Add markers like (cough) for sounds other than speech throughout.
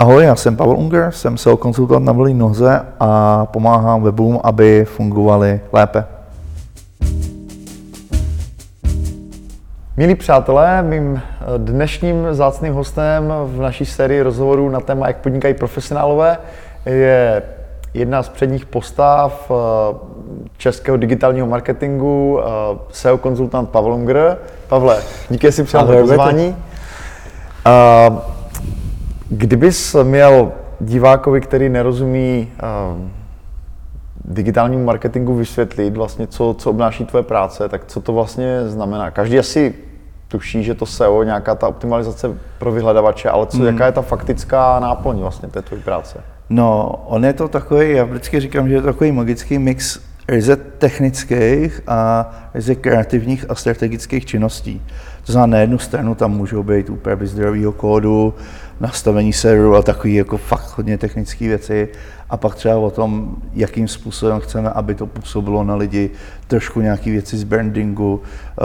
Ahoj, já jsem Pavel Unger, jsem SEO konzultant na volné noze a pomáhám webům, aby fungovaly lépe. Milí přátelé, mým dnešním zácným hostem v naší sérii rozhovorů na téma, jak podnikají profesionálové, je jedna z předních postav eh, českého digitálního marketingu, eh, SEO konzultant Pavel Unger. Pavle, díky, že jsi přijal pozvání. Kdybys měl divákovi, který nerozumí digitálnímu marketingu vysvětlit vlastně, co, co obnáší tvoje práce, tak co to vlastně znamená? Každý asi tuší, že to SEO, nějaká ta optimalizace pro vyhledavače, ale co, hmm. jaká je ta faktická náplň vlastně té tvojí práce? No, on je to takový, já vždycky říkám, že je to takový magický mix ryze technických a ryze kreativních a strategických činností. To znamená, na jednu stranu tam můžou být úpravy zdrojového kódu, nastavení serveru a takové jako fakt hodně technické věci. A pak třeba o tom, jakým způsobem chceme, aby to působilo na lidi, trošku nějaké věci z brandingu, eh,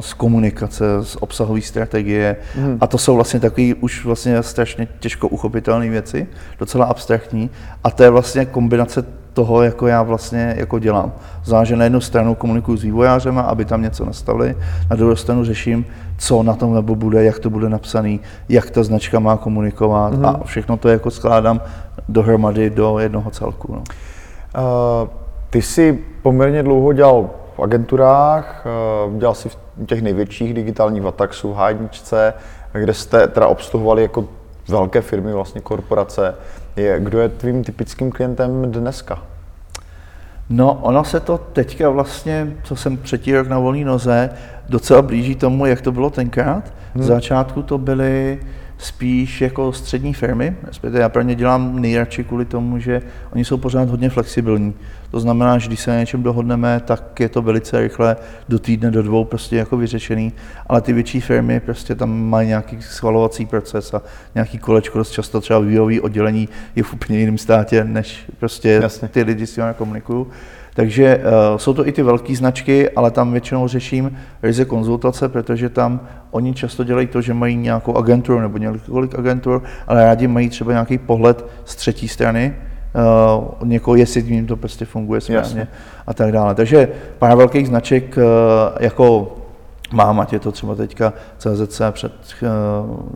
z komunikace, z obsahové strategie. Hmm. A to jsou vlastně takové už vlastně strašně těžko uchopitelné věci, docela abstraktní. A to je vlastně kombinace toho, jako já vlastně jako dělám. Znamená, že na jednu stranu komunikuju s vývojářema, aby tam něco nastavili, na druhou stranu řeším, co na tom webu bude, jak to bude napsaný, jak ta značka má komunikovat mm-hmm. a všechno to jako skládám dohromady do jednoho celku. No. Uh, ty jsi poměrně dlouho dělal v agenturách, uh, dělal jsi v těch největších digitálních Vataxů, v Hádničce, kde jste teda obsluhovali jako velké firmy, vlastně korporace. Je, kdo je tvým typickým klientem dneska? No, ono se to teďka vlastně, co jsem třetí rok na volné noze, docela blíží tomu, jak to bylo tenkrát. Hmm. V začátku to byly spíš jako střední firmy, respektive já pro ně dělám nejradši kvůli tomu, že oni jsou pořád hodně flexibilní. To znamená, že když se na něčem dohodneme, tak je to velice rychle do týdne, do dvou prostě jako vyřešený, ale ty větší firmy prostě tam mají nějaký schvalovací proces a nějaký kolečko, dost často třeba vývojové oddělení je v úplně jiném státě, než prostě Jasně. ty lidi s nimi komunikují. Takže uh, jsou to i ty velké značky, ale tam většinou řeším ryze konzultace, protože tam oni často dělají to, že mají nějakou agenturu nebo několik agentur, ale rádi mají třeba nějaký pohled z třetí strany, uh, někoho, jestli jim to prostě funguje správně Jasně. a tak dále. Takže pár velkých značek uh, jako mám, ať je to třeba teďka CZC, před uh,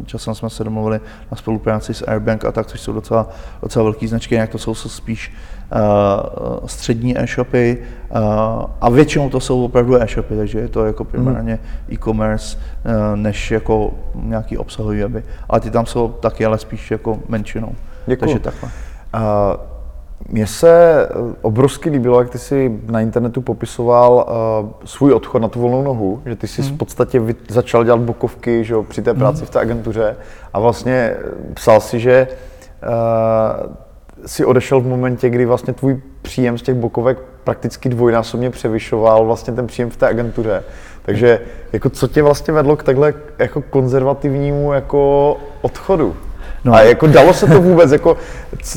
časem jsme se domluvili na spolupráci s Airbank a tak, což jsou docela, docela velké značky, jak to jsou spíš uh, střední e-shopy uh, a většinou to jsou opravdu e-shopy, takže je to jako primárně mm. e-commerce uh, než jako nějaký obsahový weby. Ale ty tam jsou taky, ale spíš jako menšinou. Děkuju. Takže takhle. Uh, mně se obrovsky líbilo, jak ty si na internetu popisoval uh, svůj odchod na tu volnou nohu, že ty jsi mm. v podstatě vy, začal dělat bokovky že, při té práci mm. v té agentuře a vlastně psal si, že uh, si odešel v momentě, kdy vlastně tvůj příjem z těch bokovek prakticky dvojnásobně převyšoval vlastně ten příjem v té agentuře. Takže jako co tě vlastně vedlo k takhle jako konzervativnímu jako odchodu? No. A jako dalo se to vůbec, jako,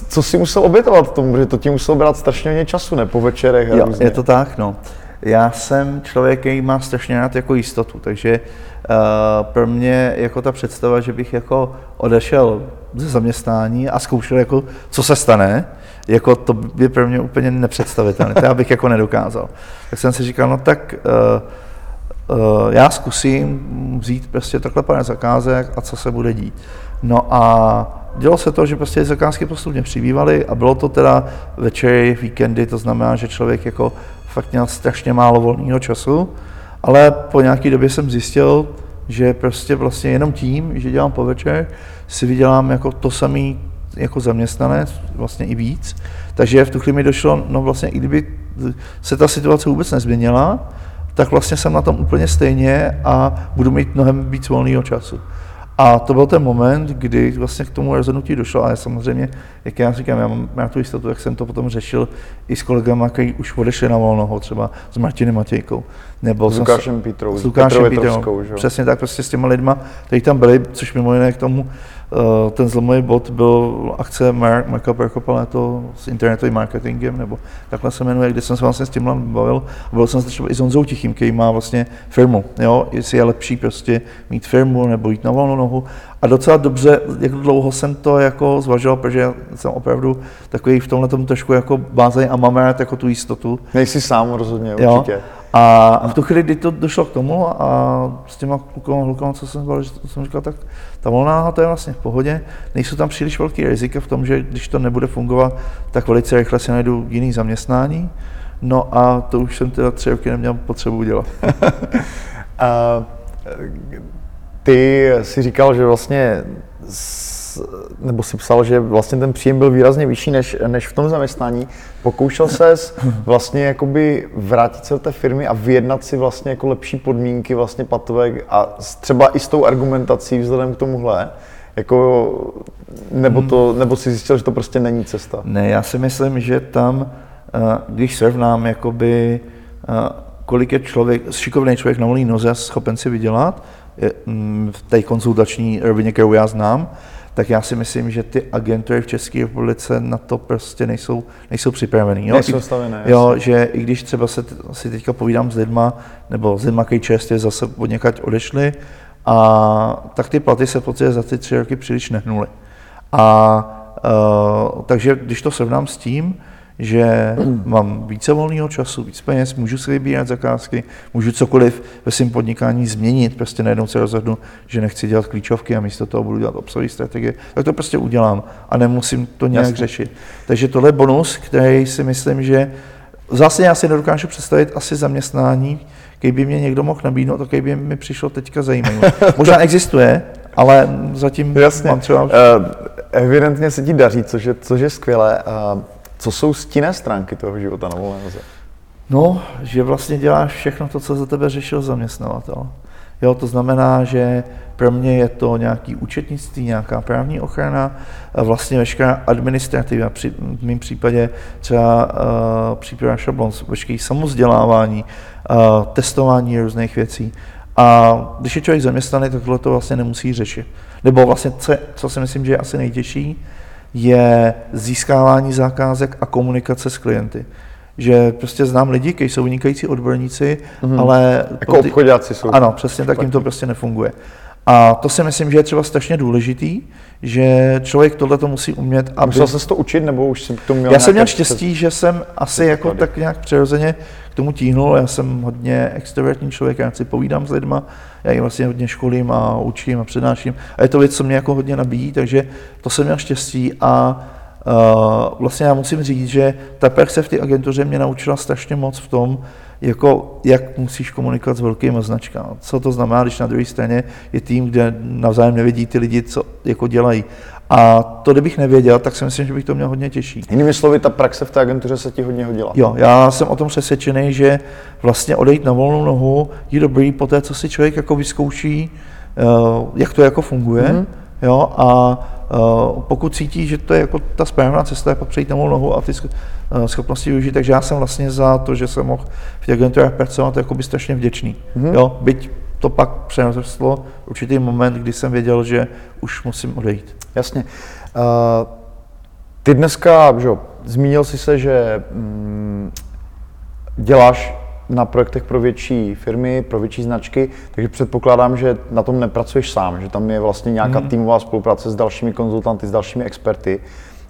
co si musel obětovat tomu, že to ti muselo brát strašně hodně času, ne, po večerech. Jo, různě. je to tak, no. Já jsem člověk, který má strašně rád jako jistotu, takže uh, pro mě jako ta představa, že bych jako odešel ze zaměstnání a zkoušel, jako, co se stane, jako to je pro mě úplně nepředstavitelné, to já bych jako nedokázal. Tak jsem si říkal, no tak uh, uh, já zkusím vzít prostě takhle pár zakázek a co se bude dít. No a dělo se to, že prostě zakázky postupně přibývaly a bylo to teda večery, víkendy, to znamená, že člověk jako fakt měl strašně málo volného času, ale po nějaké době jsem zjistil, že prostě vlastně jenom tím, že dělám po večer, si vydělám jako to samý jako zaměstnanec, vlastně i víc. Takže v tu chvíli mi došlo, no vlastně i kdyby se ta situace vůbec nezměnila, tak vlastně jsem na tom úplně stejně a budu mít mnohem víc volného času. A to byl ten moment, kdy vlastně k tomu rozhodnutí došlo, ale samozřejmě, jak já říkám, já mám já tu jistotu, jak jsem to potom řešil i s kolegama, kteří už odešli na volnoho, třeba s Martinem Matějkou. Nebo s Lukášem Pítrou, s Lukášem Pítrou, přesně tak, prostě s těma lidma, kteří tam byli, což mimo jiné k tomu ten zlomový bod byl akce Mark, Marka Perkopala, to s internetovým marketingem, nebo takhle se jmenuje, kde jsem se vlastně s tím bavil. Byl jsem se třeba i s Honzou Tichým, který má vlastně firmu, jo, jestli je lepší prostě mít firmu nebo jít na volnou nohu. A docela dobře, jak dlouho jsem to jako zvažoval, protože jsem opravdu takový v tomhle tom trošku jako bázeň a mám rád jako tu jistotu. Nejsi sám rozhodně, jo? určitě. A v tu chvíli, kdy to došlo k tomu a s těma klukama, klukama co jsem zval, že to jsem říkal, tak ta volná to je vlastně v pohodě. Nejsou tam příliš velké rizika v tom, že když to nebude fungovat, tak velice rychle si najdu jiný zaměstnání. No a to už jsem teda tři roky neměl potřebu udělat. (laughs) a, ty si říkal, že vlastně nebo si psal, že vlastně ten příjem byl výrazně vyšší než, než v tom zaměstnání. Pokoušel se vlastně jakoby vrátit se do té firmy a vyjednat si vlastně jako lepší podmínky vlastně patové a třeba i s tou argumentací vzhledem k tomuhle, jako, nebo, to, nebo si zjistil, že to prostě není cesta? Ne, já si myslím, že tam, eh, když srovnám jakoby, eh, kolik je člověk, šikovný člověk na volný noze schopen si vydělat, mm, v té konzultační rovině, kterou já znám, tak já si myslím, že ty agentury v České republice na to prostě nejsou, nejsou připravený. Jo? Nejsou stavené, jo, že i když třeba se si teďka povídám s lidma, nebo s lidma, kteří čerstvě zase od někať odešli, a tak ty platy se prostě za ty tři roky příliš nehnuly. A uh, takže když to srovnám s tím, že mám více volného času, víc peněz, můžu si vybírat zakázky, můžu cokoliv ve svém podnikání změnit, prostě najednou se rozhodnu, že nechci dělat klíčovky a místo toho budu dělat obsahové strategie, tak to prostě udělám a nemusím to nějak Jasně. řešit. Takže tohle je bonus, který si myslím, že zase já si nedokážu představit asi zaměstnání, který by mě někdo mohl nabídnout, to by mi přišlo teďka zajímavé. (laughs) Možná existuje, ale zatím Jasně. mám třeba... Uh, evidentně se ti daří, což je, což je skvělé. Uh, co jsou stinné stránky toho života na volné noze? No, že vlastně děláš všechno to, co za tebe řešil zaměstnavatel. Jo, to znamená, že pro mě je to nějaký účetnictví, nějaká právní ochrana, vlastně veškerá administrativa, při, v mém případě třeba uh, příprava šablon, veškeré samozdělávání, uh, testování různých věcí. A když je člověk zaměstnaný, tak tohle to vlastně nemusí řešit. Nebo vlastně, co, co si myslím, že je asi nejtěžší, je získávání zakázek a komunikace s klienty. Že prostě znám lidi, kteří jsou vynikající odborníci, mm-hmm. ale... Jako ty... obchodáci jsou. Ano, přesně tak jim to prostě nefunguje. A to si myslím, že je třeba strašně důležitý, že člověk tohle to musí umět. Aby... Musel se to učit, nebo už jsem to měl Já jsem měl štěstí, že jsem asi jako tak nějak přirozeně k tomu tíhnul. Já jsem hodně extrovertní člověk, já si povídám s lidma, já ji vlastně hodně školím a učím a přednáším. A je to věc, co mě jako hodně nabíjí, takže to jsem měl štěstí a uh, vlastně já musím říct, že ta perce v té agentuře mě naučila strašně moc v tom, jako jak musíš komunikovat s velkými značkami. Co to znamená, když na druhé straně je tým, kde navzájem nevidí ty lidi, co jako dělají. A to, kdybych nevěděl, tak si myslím, že bych to měl hodně těžší. Jinými slovy, ta praxe v té agentuře se ti hodně hodila. Jo, já jsem o tom přesvědčený, že vlastně odejít na volnou nohu je dobrý po té, co si člověk jako vyzkouší, eh, jak to jako funguje. Mm-hmm. Jo, a pokud cítí, že to je jako ta správná cesta, je pak přejít na nohu a ty uh, schopnosti využít. Takže já jsem vlastně za to, že jsem mohl v těch agenturách pracovat, jako by strašně vděčný. Mm-hmm. Jo, byť to pak přeneslo určitý moment, kdy jsem věděl, že už musím odejít. Jasně. Uh, ty dneska, že, zmínil jsi se, že mm, děláš na projektech pro větší firmy, pro větší značky, takže předpokládám, že na tom nepracuješ sám, že tam je vlastně nějaká mm. týmová spolupráce s dalšími konzultanty, s dalšími experty.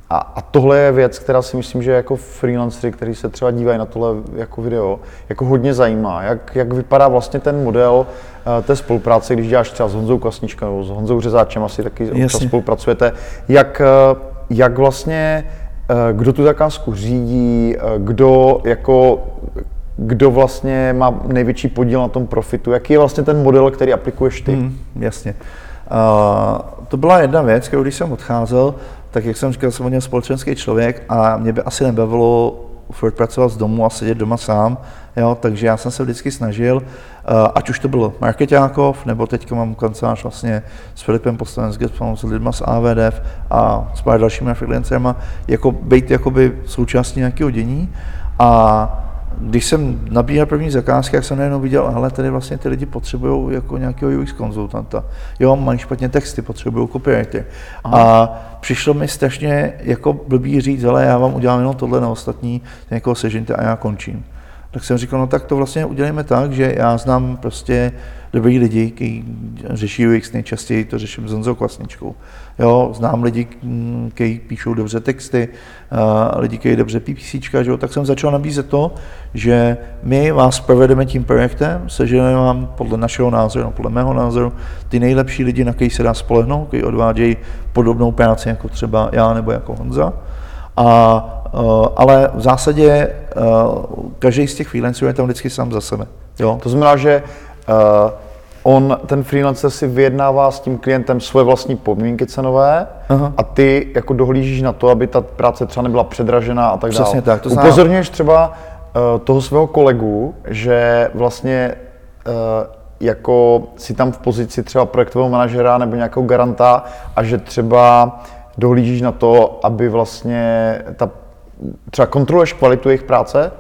A, a tohle je věc, která si myslím, že jako freelancery, kteří se třeba dívají na tohle jako video, jako hodně zajímá. Jak, jak vypadá vlastně ten model uh, té spolupráce, když děláš třeba s Honzou Klasničkou nebo s Honzou Řezáčem, asi taky Jasně. občas spolupracujete. Jak, uh, jak vlastně, uh, kdo tu zakázku řídí, kdo jako kdo vlastně má největší podíl na tom profitu, jaký je vlastně ten model, který aplikuješ ty? Hmm, jasně. Uh, to byla jedna věc, kterou když jsem odcházel, tak jak jsem říkal, jsem hodně společenský člověk a mě by asi nebavilo furt pracovat z domu a sedět doma sám, jo, takže já jsem se vždycky snažil, uh, ať už to bylo Marketákov, nebo teďka mám kancelář vlastně s Filipem Poslaneckým, s lidma z AVDF a s pár dalšími freelancerma, jako být jakoby součástí nějakého dění a když jsem nabíhal první zakázky, jak jsem najednou viděl, ale tady vlastně ty lidi potřebují jako nějakého UX konzultanta. Jo, mají špatně texty, potřebují copywriter. A přišlo mi strašně jako blbý říct, ale já vám udělám jenom tohle na ostatní, někoho sežinte a já končím. Tak jsem říkal, no tak to vlastně udělejme tak, že já znám prostě dobrý lidi, kteří řeší UX nejčastěji, to řeším s Honzou Kvasničkou. Jo, znám lidi, kteří píšou dobře texty, lidi, kteří dobře PPC, že jo, tak jsem začal nabízet to, že my vás provedeme tím projektem, seženeme vám podle našeho názoru, no, podle mého názoru, ty nejlepší lidi, na který se dá spolehnout, kteří odvádějí podobnou práci jako třeba já nebo jako Honza. A ale v zásadě uh, každý z těch freelancerů je tam vždycky sám za sebe. Jo? To znamená, že uh, on, ten freelancer si vyjednává s tím klientem své vlastní podmínky cenové Aha. a ty jako dohlížíš na to, aby ta práce třeba nebyla předražená a tak dále. Přesně tak. To znamená... Upozorňuješ třeba toho svého kolegu, že vlastně jako si tam v pozici třeba projektového manažera nebo nějakého garanta a že třeba dohlížíš na to, aby vlastně ta třeba kontroluješ kvalitu jejich práce?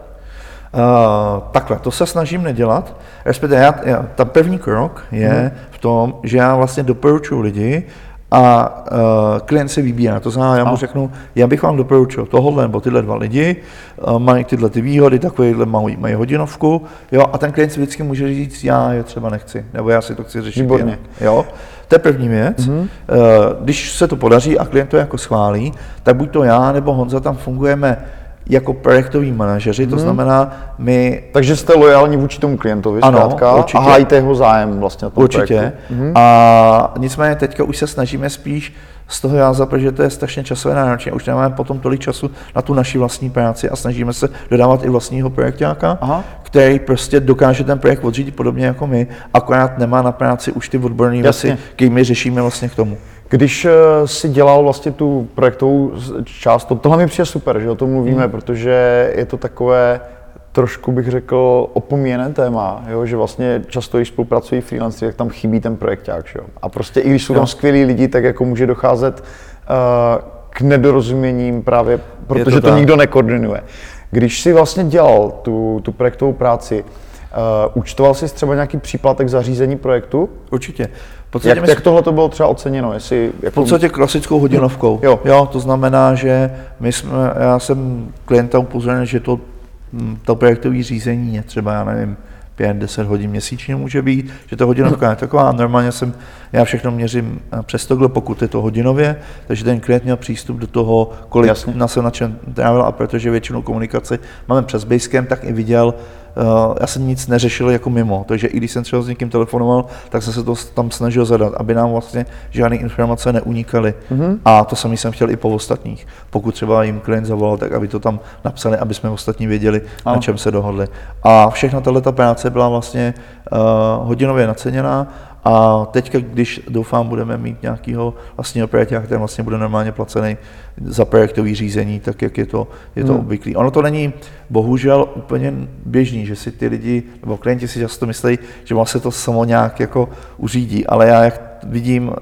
Uh, takhle, to se snažím nedělat. Respektive, já, já, ta první krok je hmm. v tom, že já vlastně doporučuji lidi a uh, klient si vybírá. To znamená, já mu řeknu, já bych vám doporučil tohle nebo tyhle dva lidi, uh, mají tyhle ty výhody, takovýhle mají, mají hodinovku, jo, a ten klient si vždycky může říct, já je třeba nechci, nebo já si to chci řešit Výborně. Jo. To je první věc. Mm-hmm. Když se to podaří a klient to jako schválí, tak buď to já nebo Honza tam fungujeme jako projektoví manažeři, to hmm. znamená, my... Takže jste lojální vůči tomu klientovi, ano, zkrátka, určitě. a hájíte jeho zájem vlastně na tom Určitě. Hmm. A nicméně teďka už se snažíme spíš z toho jáza, protože to je strašně časové náročné. Už nemáme potom tolik času na tu naši vlastní práci a snažíme se dodávat i vlastního projektáka, Aha. který prostě dokáže ten projekt odřídit podobně jako my, akorát nemá na práci už ty odborné věci, které my řešíme vlastně k tomu. Když eh, si dělal vlastně tu projektovou část, to, tohle mi přijde super, že o tom mluvíme, hmm. protože je to takové trošku bych řekl opomíjené téma, jo? že vlastně často, když spolupracují freelanceri, tak tam chybí ten projekták. Že jo? A prostě i když jsou tam skvělí lidi, tak jako může docházet uh, k nedorozuměním právě, protože to, to nikdo nekoordinuje. Když si vlastně dělal tu, tu projektovou práci, uh, účtoval jsi třeba nějaký příplatek za řízení projektu? Určitě. podstatě jak, jak tohle to bylo třeba oceněno? Jestli, jako... V podstatě klasickou hodinovkou. Jo. jo. to znamená, že my jsme, já jsem klienta upozornil, že to, hm, to projektové řízení je třeba, já nevím, 5-10 hodin měsíčně může být, že ta hodinovka je taková. Normálně jsem, já všechno měřím přes tohle, pokud je to hodinově, takže ten klient měl přístup do toho, kolik Jasně. na se na čem trávil a protože většinou komunikaci máme přes Basecamp, tak i viděl, já jsem nic neřešil jako mimo, takže i když jsem třeba s někým telefonoval, tak jsem se to tam snažil zadat, aby nám vlastně žádné informace neunikaly. Mm-hmm. A to samý jsem chtěl i po ostatních. Pokud třeba jim klient zavolal, tak aby to tam napsali, aby jsme ostatní věděli, ano. na čem se dohodli. A všechna tato práce byla vlastně uh, hodinově naceněná a teďka, když doufám, budeme mít nějakého vlastního projekta, který vlastně bude normálně placený za projektový řízení, tak jak je to, je to hmm. obvyklý. Ono to není bohužel úplně běžný, že si ty lidi, nebo klienti si často myslí, že vlastně to samo nějak jako uřídí, ale já jak vidím, uh,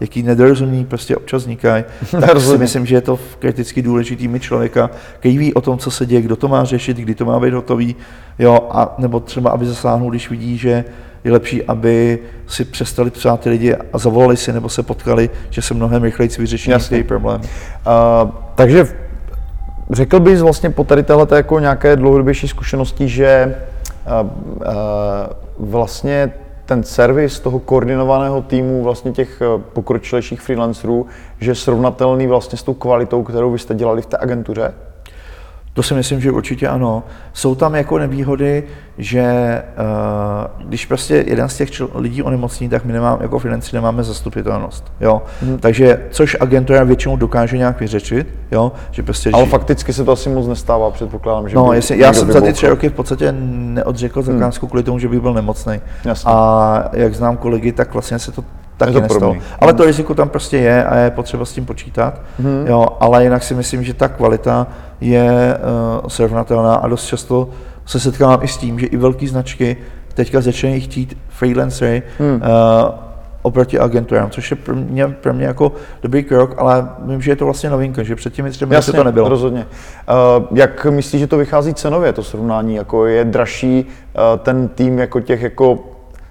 jaký nedorozumění prostě občas vznikají, (laughs) tak si myslím, že je to kriticky důležitý mít člověka, který ví o tom, co se děje, kdo to má řešit, kdy to má být hotový, jo, a nebo třeba, aby zasáhnul, když vidí, že je lepší, aby si přestali psát ty lidi a zavolali si nebo se potkali, že se mnohem rychleji vyřeší nějaký problém. Uh, takže řekl bys vlastně po tady téhle jako nějaké dlouhodobější zkušenosti, že uh, uh, vlastně ten servis toho koordinovaného týmu vlastně těch pokročilejších freelancerů, že je srovnatelný vlastně s tou kvalitou, kterou vy jste dělali v té agentuře? To si myslím, že určitě ano. Jsou tam jako nevýhody, že uh, když prostě jeden z těch čl- lidí onemocní, tak my nemáme, jako financi nemáme zastupitelnost. Jo? Hmm. Takže, což agentura většinou dokáže nějak vyřešit, jo? že prostě... Ale že... fakticky se to asi moc nestává, předpokládám, že No, by, jestli, já jsem za ty tři roky v podstatě neodřekl hmm. zakázku hmm. kvůli tomu, že bych byl nemocný. Jasně. A jak znám kolegy, tak vlastně se to taky to nestalo. Ale to riziko tam prostě je a je potřeba s tím počítat. Hmm. Jo, ale jinak si myslím, že ta kvalita je uh, srovnatelná a dost často se setkávám i s tím, že i velké značky teďka začínají chtít freelancery, hmm. uh, oproti agenturám, což je pro mě, pro mě jako dobrý krok, ale vím, že je to vlastně novinka, že předtím třeba Jasně, to nebylo. rozhodně. Uh, jak myslíš, že to vychází cenově, to srovnání? Jako je dražší uh, ten tým jako těch jako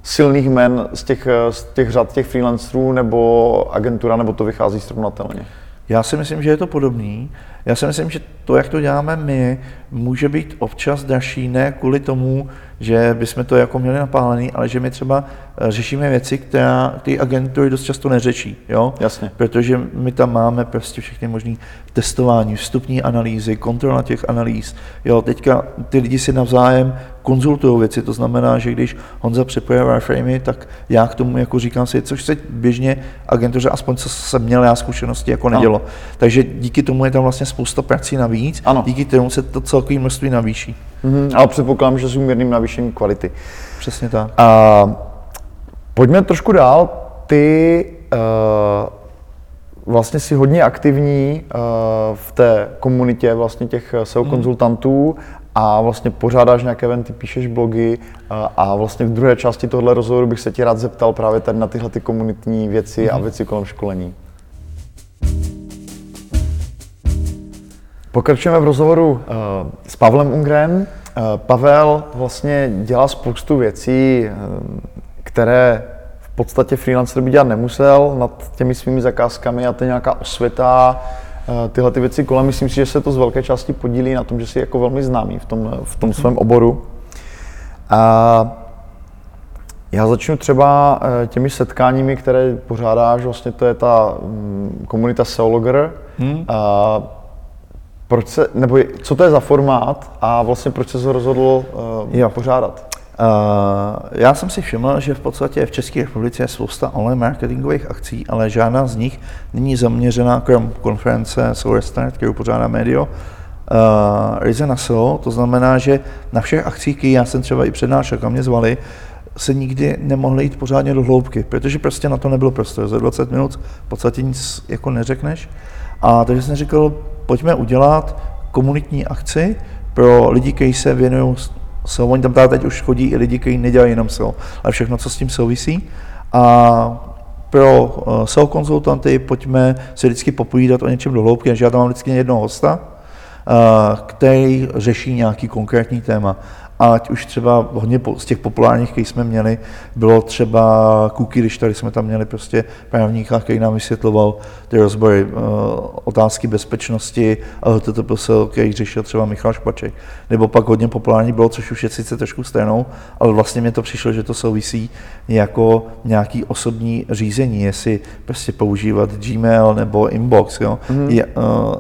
silných men z těch, z těch řad těch freelancerů nebo agentura, nebo to vychází srovnatelně? Já si myslím, že je to podobný. Já si myslím, že to, jak to děláme my, může být občas dražší, ne kvůli tomu, že bychom to jako měli napálený, ale že my třeba eh, řešíme věci, která ty agentury dost často neřečí, jo? Jasně. Protože my tam máme prostě všechny možné testování, vstupní analýzy, kontrola těch analýz, jo? Teďka ty lidi si navzájem konzultují věci, to znamená, že když Honza připravuje wireframey, tak já k tomu jako říkám si, což se běžně agentuře, aspoň co jsem měl já zkušenosti, jako nedělo. No. Takže díky tomu je tam vlastně spousta prací navíc, ano. díky tomu se to celkové množství navýší. Mm-hmm, ale předpokládám, že s úměrným navýšením kvality. Přesně tak. A, pojďme trošku dál. Ty uh, vlastně si hodně aktivní uh, v té komunitě vlastně těch SEO mm. konzultantů a vlastně pořádáš nějaké eventy, píšeš blogy a, a vlastně v druhé části tohle rozhovoru bych se tě rád zeptal právě tady na tyhle ty komunitní věci mm. a mhm. věci kolem školení. Pokračujeme v rozhovoru uh, s Pavlem Ungrem. Uh, Pavel vlastně dělá spoustu věcí, uh, které v podstatě freelancer by dělat nemusel nad těmi svými zakázkami a to je nějaká osvěta, tyhle ty věci kolem. Myslím si, že se to z velké části podílí na tom, že jsi jako velmi známý v tom, v tom svém oboru. A já začnu třeba těmi setkáními, které pořádáš, vlastně to je ta mm, komunita Seologer. Hmm. A proč se, nebo co to je za formát a vlastně proč se to rozhodl uh, jo. pořádat? Uh, já jsem si všiml, že v podstatě v České republice je spousta online marketingových akcí, ale žádná z nich není zaměřená krom konference Solar Start, kterou pořádá Medio, uh, ryze na SEO, to znamená, že na všech akcích, které já jsem třeba i přednášel, kam mě zvali, se nikdy nemohli jít pořádně do hloubky, protože prostě na to nebylo prostor. Za 20 minut v podstatě nic jako neřekneš. A takže jsem říkal, pojďme udělat komunitní akci pro lidi, kteří se věnují SEO. Oni tam teď už chodí i lidi, kteří nedělají jenom SEO, ale všechno, co s tím souvisí. A pro eh, SEO konzultanty pojďme si vždycky popovídat o něčem do hloubky, takže já tam mám vždycky jednoho hosta, eh, který řeší nějaký konkrétní téma ať už třeba hodně z těch populárních, které jsme měli, bylo třeba Kuky, když tady jsme tam měli prostě právníka, který nám vysvětloval ty rozbory, uh, otázky bezpečnosti, ale to byl se, který řešil třeba Michal Špaček. Nebo pak hodně populární bylo, což už je sice trošku stranou, ale vlastně mi to přišlo, že to souvisí jako nějaký osobní řízení, jestli prostě používat Gmail nebo Inbox, jo? Mm-hmm. Je, uh,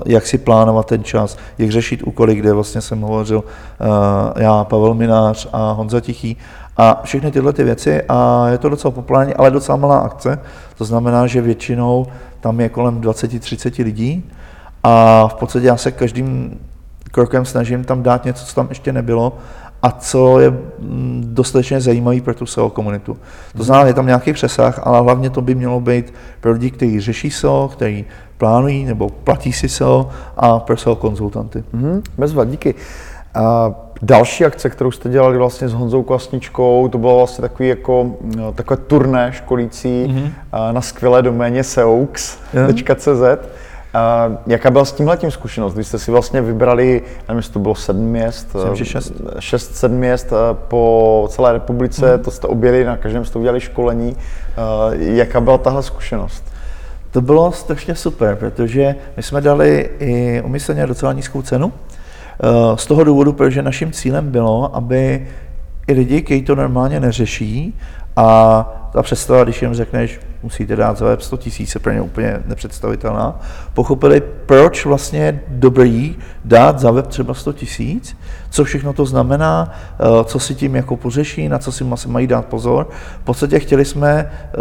jak si plánovat ten čas, jak řešit úkoly, kde vlastně jsem hovořil uh, já, Pavel Minář a Honza Tichý a všechny tyhle ty věci a je to docela populární, ale docela malá akce. To znamená, že většinou tam je kolem 20-30 lidí a v podstatě já se každým krokem snažím tam dát něco, co tam ještě nebylo a co je mm, dostatečně zajímavý pro tu SEO komunitu. To znamená, je tam nějaký přesah, ale hlavně to by mělo být pro lidi, kteří řeší SEO, kteří plánují nebo platí si SEO a pro SEO konzultanty. Mm-hmm, bezva, díky. A další akce, kterou jste dělali vlastně s Honzou Kvasničkou, to bylo vlastně takový jako, no, takové turné školící mm-hmm. na skvělé doméně seaux.cz. Yeah. jaká byla s tím letím zkušenost? Vy jste si vlastně vybrali, nevím, jestli to bylo sedm měst, Myslím, šest. šest, sedm měst po celé republice, mm. to jste objeli, na každém jste udělali školení. Jaká byla tahle zkušenost? To bylo strašně super, protože my jsme dali i umyslně docela nízkou cenu, Eh, z toho důvodu, protože naším cílem bylo, aby i lidi, kteří to normálně neřeší, a ta představa, když jim řekneš, musíte dát za web 100 tisíc, je pro ně úplně nepředstavitelná, pochopili, proč vlastně je dobrý dát za web třeba 100 tisíc, co všechno to znamená, eh, co si tím jako pořeší, na co si mají dát pozor. V podstatě chtěli jsme eh,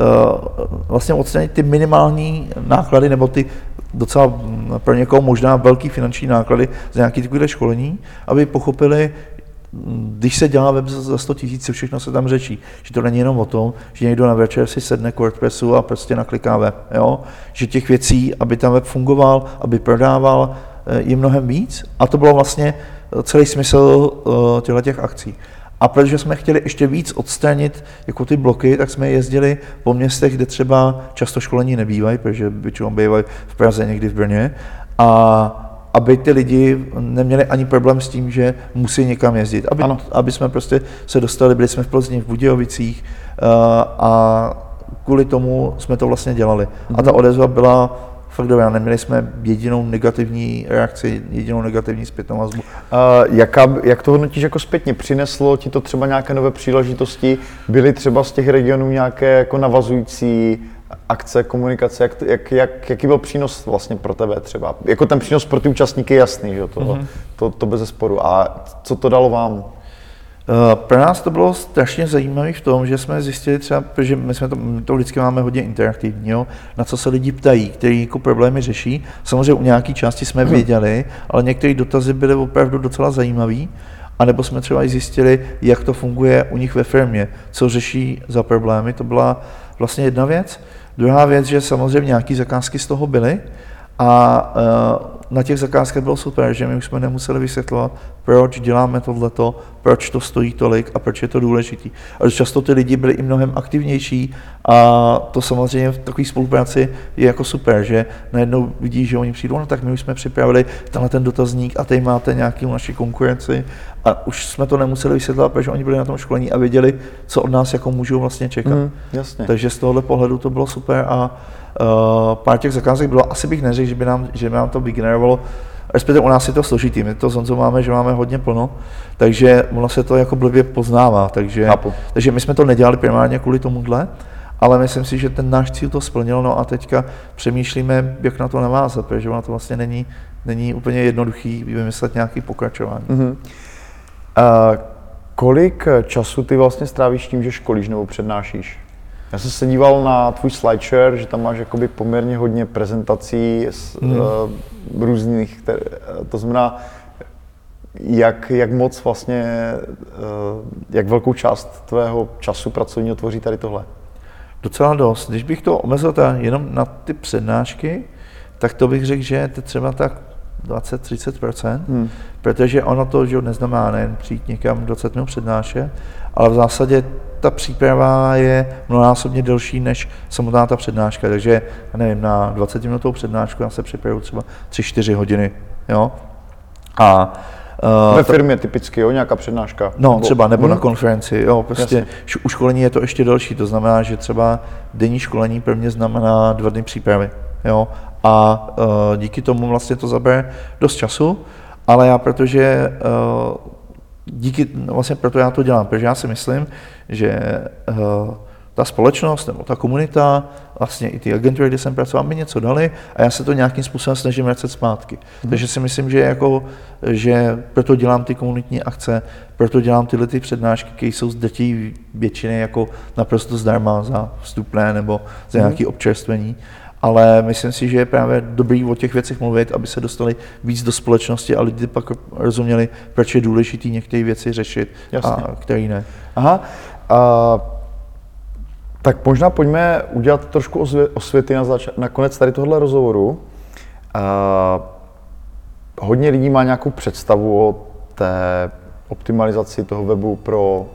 vlastně odstranit ty minimální náklady nebo ty docela pro někoho možná velký finanční náklady za nějaké takové školení, aby pochopili, když se dělá web za 100 tisíc, všechno se tam řečí. Že to není jenom o tom, že někdo na večer si sedne k WordPressu a prostě nakliká web. Jo? Že těch věcí, aby tam web fungoval, aby prodával, eh, je mnohem víc. A to bylo vlastně celý smysl eh, těchto těch akcí. A protože jsme chtěli ještě víc odstranit jako ty bloky, tak jsme jezdili po městech, kde třeba často školení nebývají, protože většinou bývají v Praze, někdy v Brně. A aby ty lidi neměli ani problém s tím, že musí někam jezdit. Aby, ano. aby jsme prostě se dostali, byli jsme v Plzni, v Budějovicích uh, a kvůli tomu jsme to vlastně dělali. A ta odezva byla fakt dobrá. Neměli jsme jedinou negativní reakci, jedinou negativní zpětnou vazbu. Uh, jaká, jak to hodnotíš jako zpětně? Přineslo ti to třeba nějaké nové příležitosti? Byly třeba z těch regionů nějaké jako navazující akce, komunikace, jak, jak, jak, jaký byl přínos vlastně pro tebe třeba? Jako ten přínos pro ty účastníky je jasný, že? To, mm-hmm. to, to bez zesporu. A co to dalo vám? Eh, pro nás to bylo strašně zajímavé v tom, že jsme zjistili třeba, že my jsme to, my to vždycky máme hodně interaktivní, jo, na co se lidi ptají, který jako problémy řeší. Samozřejmě u nějaké části jsme mhm. věděli, ale některé dotazy byly opravdu docela zajímavé. A nebo jsme třeba i zjistili, jak to funguje u nich ve firmě, co řeší za problémy. To byla vlastně jedna věc. Druhá věc, že samozřejmě nějaké zakázky z toho byly a uh, na těch zakázkách bylo super, že my už jsme nemuseli vysvětlovat, proč děláme tohleto, proč to stojí tolik a proč je to důležitý. A často ty lidi byli i mnohem aktivnější a to samozřejmě v takové spolupráci je jako super, že najednou vidí, že oni přijdou, no tak my už jsme připravili tenhle ten dotazník a tady máte nějaký naši konkurenci a už jsme to nemuseli vysvětlovat, protože oni byli na tom školení a věděli, co od nás jako můžou vlastně čekat. Mm, jasně. Takže z tohohle pohledu to bylo super a Uh, pár těch zakázek bylo, asi bych neřekl, že by nám, že by nám to vygenerovalo, respektive u nás je to složitý, my to Zonzo máme, že máme hodně plno, takže ono se to jako blbě poznává, takže, takže my jsme to nedělali primárně kvůli tomuhle, ale myslím si, že ten náš cíl to splnil, no a teďka přemýšlíme, jak na to navázat, protože ono to vlastně není, není úplně jednoduchý vymyslet nějaký pokračování. Mm-hmm. Uh, kolik času ty vlastně strávíš tím, že školíš nebo přednášíš? Já jsem se díval na tvůj slideshare, že tam máš jakoby poměrně hodně prezentací z hmm. uh, různých, které, to znamená, jak, jak moc vlastně, uh, jak velkou část tvého času pracovního tvoří tady tohle? Docela dost. Když bych to omezil jenom na ty přednášky, tak to bych řekl, že je to třeba tak 20-30%, hmm. protože ono to že neznamená nejen přijít někam 20 minut přednášet, ale v zásadě ta příprava je mnohonásobně delší než samotná ta přednáška, takže nevím, na 20 minutovou přednášku já se připravuju třeba 3-4 hodiny, jo. A Uh, Ve firmě typicky, jo, nějaká přednáška? No, nebo, třeba, nebo hmm. na konferenci, jo, prostě Jasně. u školení je to ještě delší, to znamená, že třeba denní školení pro mě znamená dva dny přípravy, jo, a uh, díky tomu vlastně to zabere dost času, ale já, protože uh, díky, vlastně proto já to dělám, protože já si myslím, že uh, ta společnost nebo ta komunita, vlastně i ty agentury, kde jsem pracoval, mi něco dali a já se to nějakým způsobem snažím vracet zpátky. Hmm. Takže si myslím, že, jako, že proto dělám ty komunitní akce, proto dělám tyhle ty přednášky, které jsou z dětí většiny jako naprosto zdarma za vstupné nebo za nějaké občerstvení ale myslím si, že je právě dobrý o těch věcech mluvit, aby se dostali víc do společnosti a lidi pak rozuměli, proč je důležité některé věci řešit Jasně. a které ne. Aha. A, tak možná pojďme udělat trošku osvěty na, zač- na konec tady tohle rozhovoru. A, hodně lidí má nějakou představu o té optimalizaci toho webu pro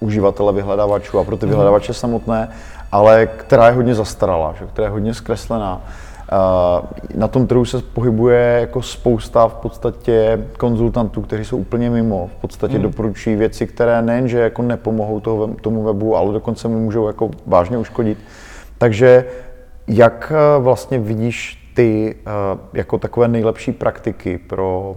uživatele vyhledávačů a pro ty mhm. vyhledávače samotné ale která je hodně zastaralá, že? která je hodně zkreslená. Na tom trhu se pohybuje jako spousta v podstatě konzultantů, kteří jsou úplně mimo. V podstatě hmm. doporučují věci, které nejenže jako nepomohou toho, tomu webu, ale dokonce mu můžou jako vážně uškodit. Takže jak e, vlastně vidíš ty e, jako takové nejlepší praktiky pro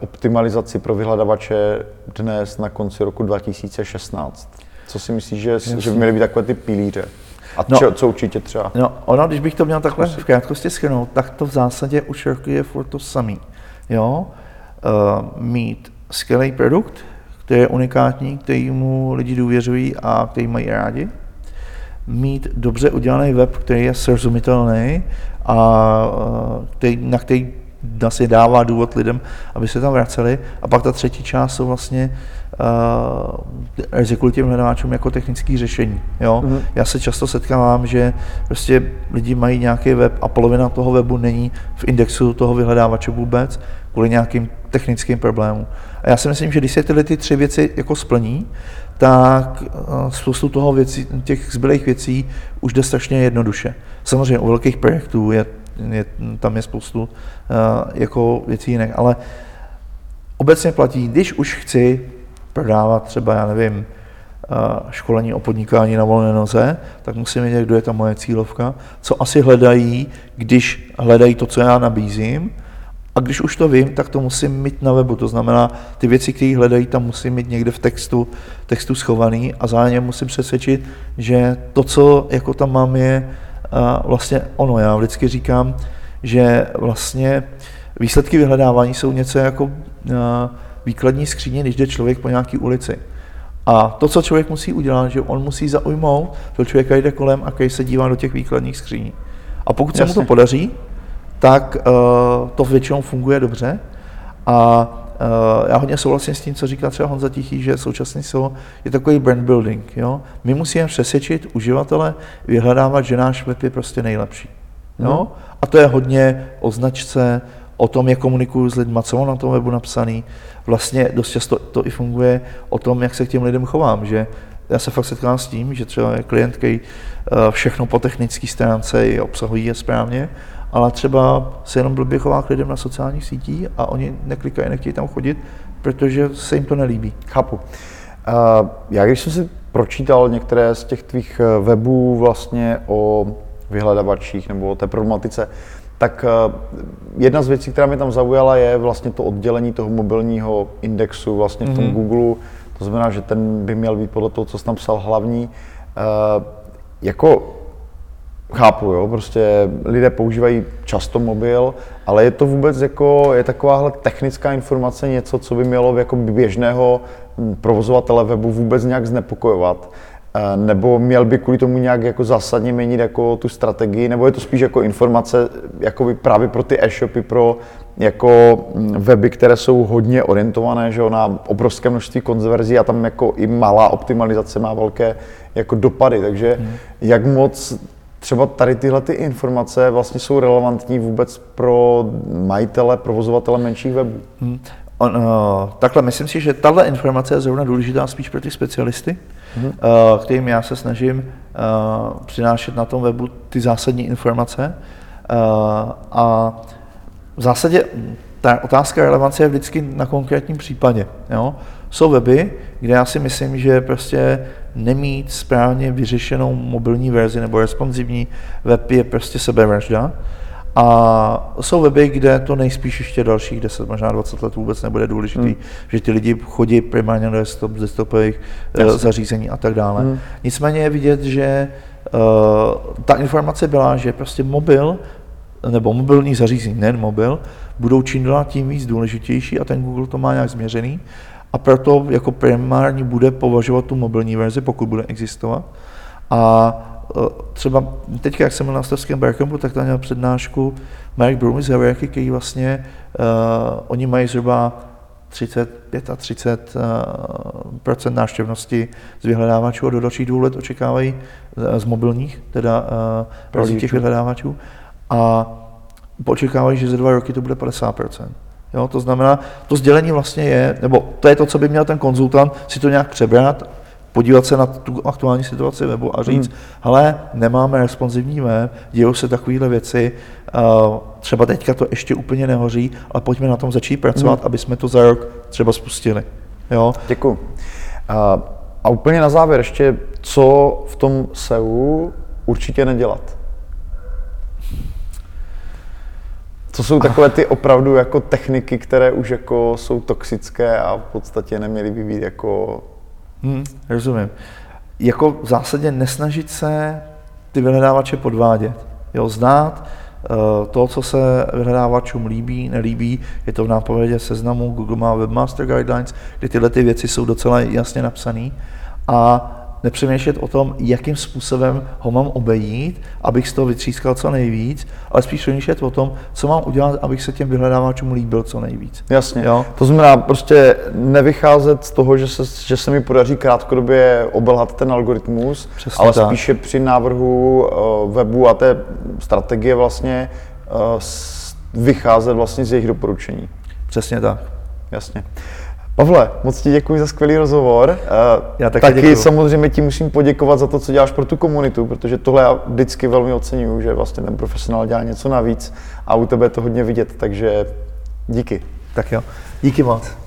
optimalizaci pro vyhledavače dnes na konci roku 2016? Co si myslíš, že, že by měly být takové ty pilíře? A no, čo, co určitě třeba? No, ono, když bych to měl takhle v krátkosti schrnout, tak to v zásadě už roky je furt to samý. Jo? Uh, mít skvělý produkt, který je unikátní, který mu lidi důvěřují a který mají rádi. Mít dobře udělaný web, který je srozumitelný a uh, který, na který asi dává důvod lidem, aby se tam vraceli. A pak ta třetí část jsou vlastně uh, těm hledáčům jako technické řešení. Jo? Mm-hmm. Já se často setkávám, že prostě lidi mají nějaký web a polovina toho webu není v indexu toho vyhledávače vůbec, kvůli nějakým technickým problémům. A já si myslím, že když se tyhle ty tři věci jako splní, tak eh, spoustu toho věcí, těch zbylých věcí už jde strašně jednoduše. Samozřejmě u velkých projektů je, je tam je spoustu uh, jako věcí jiných, ale obecně platí, když už chci prodávat třeba, já nevím, uh, školení o podnikání na volné noze, tak musím vědět, kdo je ta moje cílovka, co asi hledají, když hledají to, co já nabízím, a když už to vím, tak to musím mít na webu. To znamená, ty věci, které hledají, tam musím mít někde v textu, textu schovaný a zároveň musím přesvědčit, že to, co jako tam mám, je uh, vlastně ono. Já vždycky říkám, že vlastně výsledky vyhledávání jsou něco jako uh, výkladní skříně, když jde člověk po nějaké ulici. A to, co člověk musí udělat, že on musí zaujmout, to člověka jde kolem a když se dívá do těch výkladních skříní. A pokud Jasně. se mu to podaří, tak uh, to většinou funguje dobře. A uh, já hodně souhlasím s tím, co říká třeba Honza Tichý, že současný SEO je takový brand building. Jo? My musíme přesvědčit uživatele, vyhledávat, že náš web je prostě nejlepší. Jo? Hmm. A to je hodně o značce, o tom, jak komunikuju s lidmi, co mám na tom webu napsaný. Vlastně dost často to i funguje o tom, jak se k těm lidem chovám, že já se fakt setkám s tím, že třeba klient, který eh, všechno po technické stránce obsahují je správně, ale třeba se jenom blbě chová k lidem na sociálních sítích a oni neklikají, nechtějí tam chodit, protože se jim to nelíbí. Chápu. Uh, já když jsem si pročítal některé z těch tvých eh, webů vlastně o vyhledavačích nebo o té problematice, tak uh, jedna z věcí, která mě tam zaujala, je vlastně to oddělení toho mobilního indexu vlastně v tom mm-hmm. Google. To znamená, že ten by měl být podle toho, co jsi tam psal, hlavní. Uh, jako Chápu, jo, prostě lidé používají často mobil, ale je to vůbec jako, je takováhle technická informace něco, co by mělo jako běžného hm, provozovatele webu vůbec nějak znepokojovat? Eh, nebo měl by kvůli tomu nějak jako zásadně měnit jako tu strategii, nebo je to spíš jako informace jako právě pro ty e-shopy, pro jako hm, weby, které jsou hodně orientované že na obrovské množství konverzí a tam jako i malá optimalizace má velké jako dopady, takže hmm. jak moc třeba tady tyhle ty informace vlastně jsou relevantní vůbec pro majitele, provozovatele menších webů? Hmm. On, uh, takhle, myslím si, že tahle informace je zrovna důležitá spíš pro ty specialisty, hmm. uh, kterým já se snažím uh, přinášet na tom webu ty zásadní informace. Uh, a v zásadě ta otázka relevance je vždycky na konkrétním případě. Jo? Jsou weby, kde já si myslím, že prostě nemít správně vyřešenou mobilní verzi nebo responsivní web je prostě sebevražda. A jsou weby, kde to nejspíš ještě dalších 10, možná 20 let vůbec nebude důležitý, hmm. že ty lidi chodí primárně do desktop, desktopových uh, zařízení a tak dále. Hmm. Nicméně je vidět, že uh, ta informace byla, že prostě mobil nebo mobilní zařízení, nejen mobil, budou čím dál tím víc důležitější a ten Google to má nějak změřený a proto jako primární bude považovat tu mobilní verzi, pokud bude existovat. A třeba teď, jak jsem byl na Stavském Barcampu, tak tam měl přednášku Mark Broom z Haverky, který vlastně, uh, oni mají zhruba 35 a 30 uh, návštěvnosti z vyhledávačů a do dalších dvou let očekávají z mobilních, teda uh, těch vyhledávačů. A očekávají, že za dva roky to bude 50 Jo, to znamená, to sdělení vlastně je, nebo to je to, co by měl ten konzultant si to nějak přebrat, podívat se na tu aktuální situaci webu a říct, hmm. hele, nemáme responsivní web, dějou se takovéhle věci, třeba teďka to ještě úplně nehoří, ale pojďme na tom začít pracovat, hmm. aby jsme to za rok třeba spustili. Jo? Děkuji. Uh, a úplně na závěr ještě, co v tom SEU určitě nedělat? Co jsou takové ty opravdu jako techniky, které už jako jsou toxické a v podstatě neměly by být jako... Hmm, rozumím. Jako v zásadě nesnažit se ty vyhledávače podvádět. Jo, znát uh, to, co se vyhledávačům líbí, nelíbí, je to v nápovědě seznamu, Google má Webmaster Guidelines, kde tyhle ty věci jsou docela jasně napsané. A nepřemýšlet o tom, jakým způsobem ho mám obejít, abych z toho vytřískal co nejvíc, ale spíš přemýšlet o tom, co mám udělat, abych se těm vyhledávačům líbil co nejvíc. Jasně. Jo? To znamená prostě nevycházet z toho, že se, že se mi podaří krátkodobě obelhat ten algoritmus, Přesně ale tak. spíše při návrhu uh, webu a té strategie vlastně uh, vycházet vlastně z jejich doporučení. Přesně tak. Jasně. Pavle, moc ti děkuji za skvělý rozhovor. Eh, Já taky taky děkuju. samozřejmě ti musím poděkovat za to, co děláš pro tu komunitu, protože tohle já vždycky velmi oceňuju, že vlastně ten profesionál dělá něco navíc a u tebe je to hodně vidět, takže díky. Tak jo. Díky moc.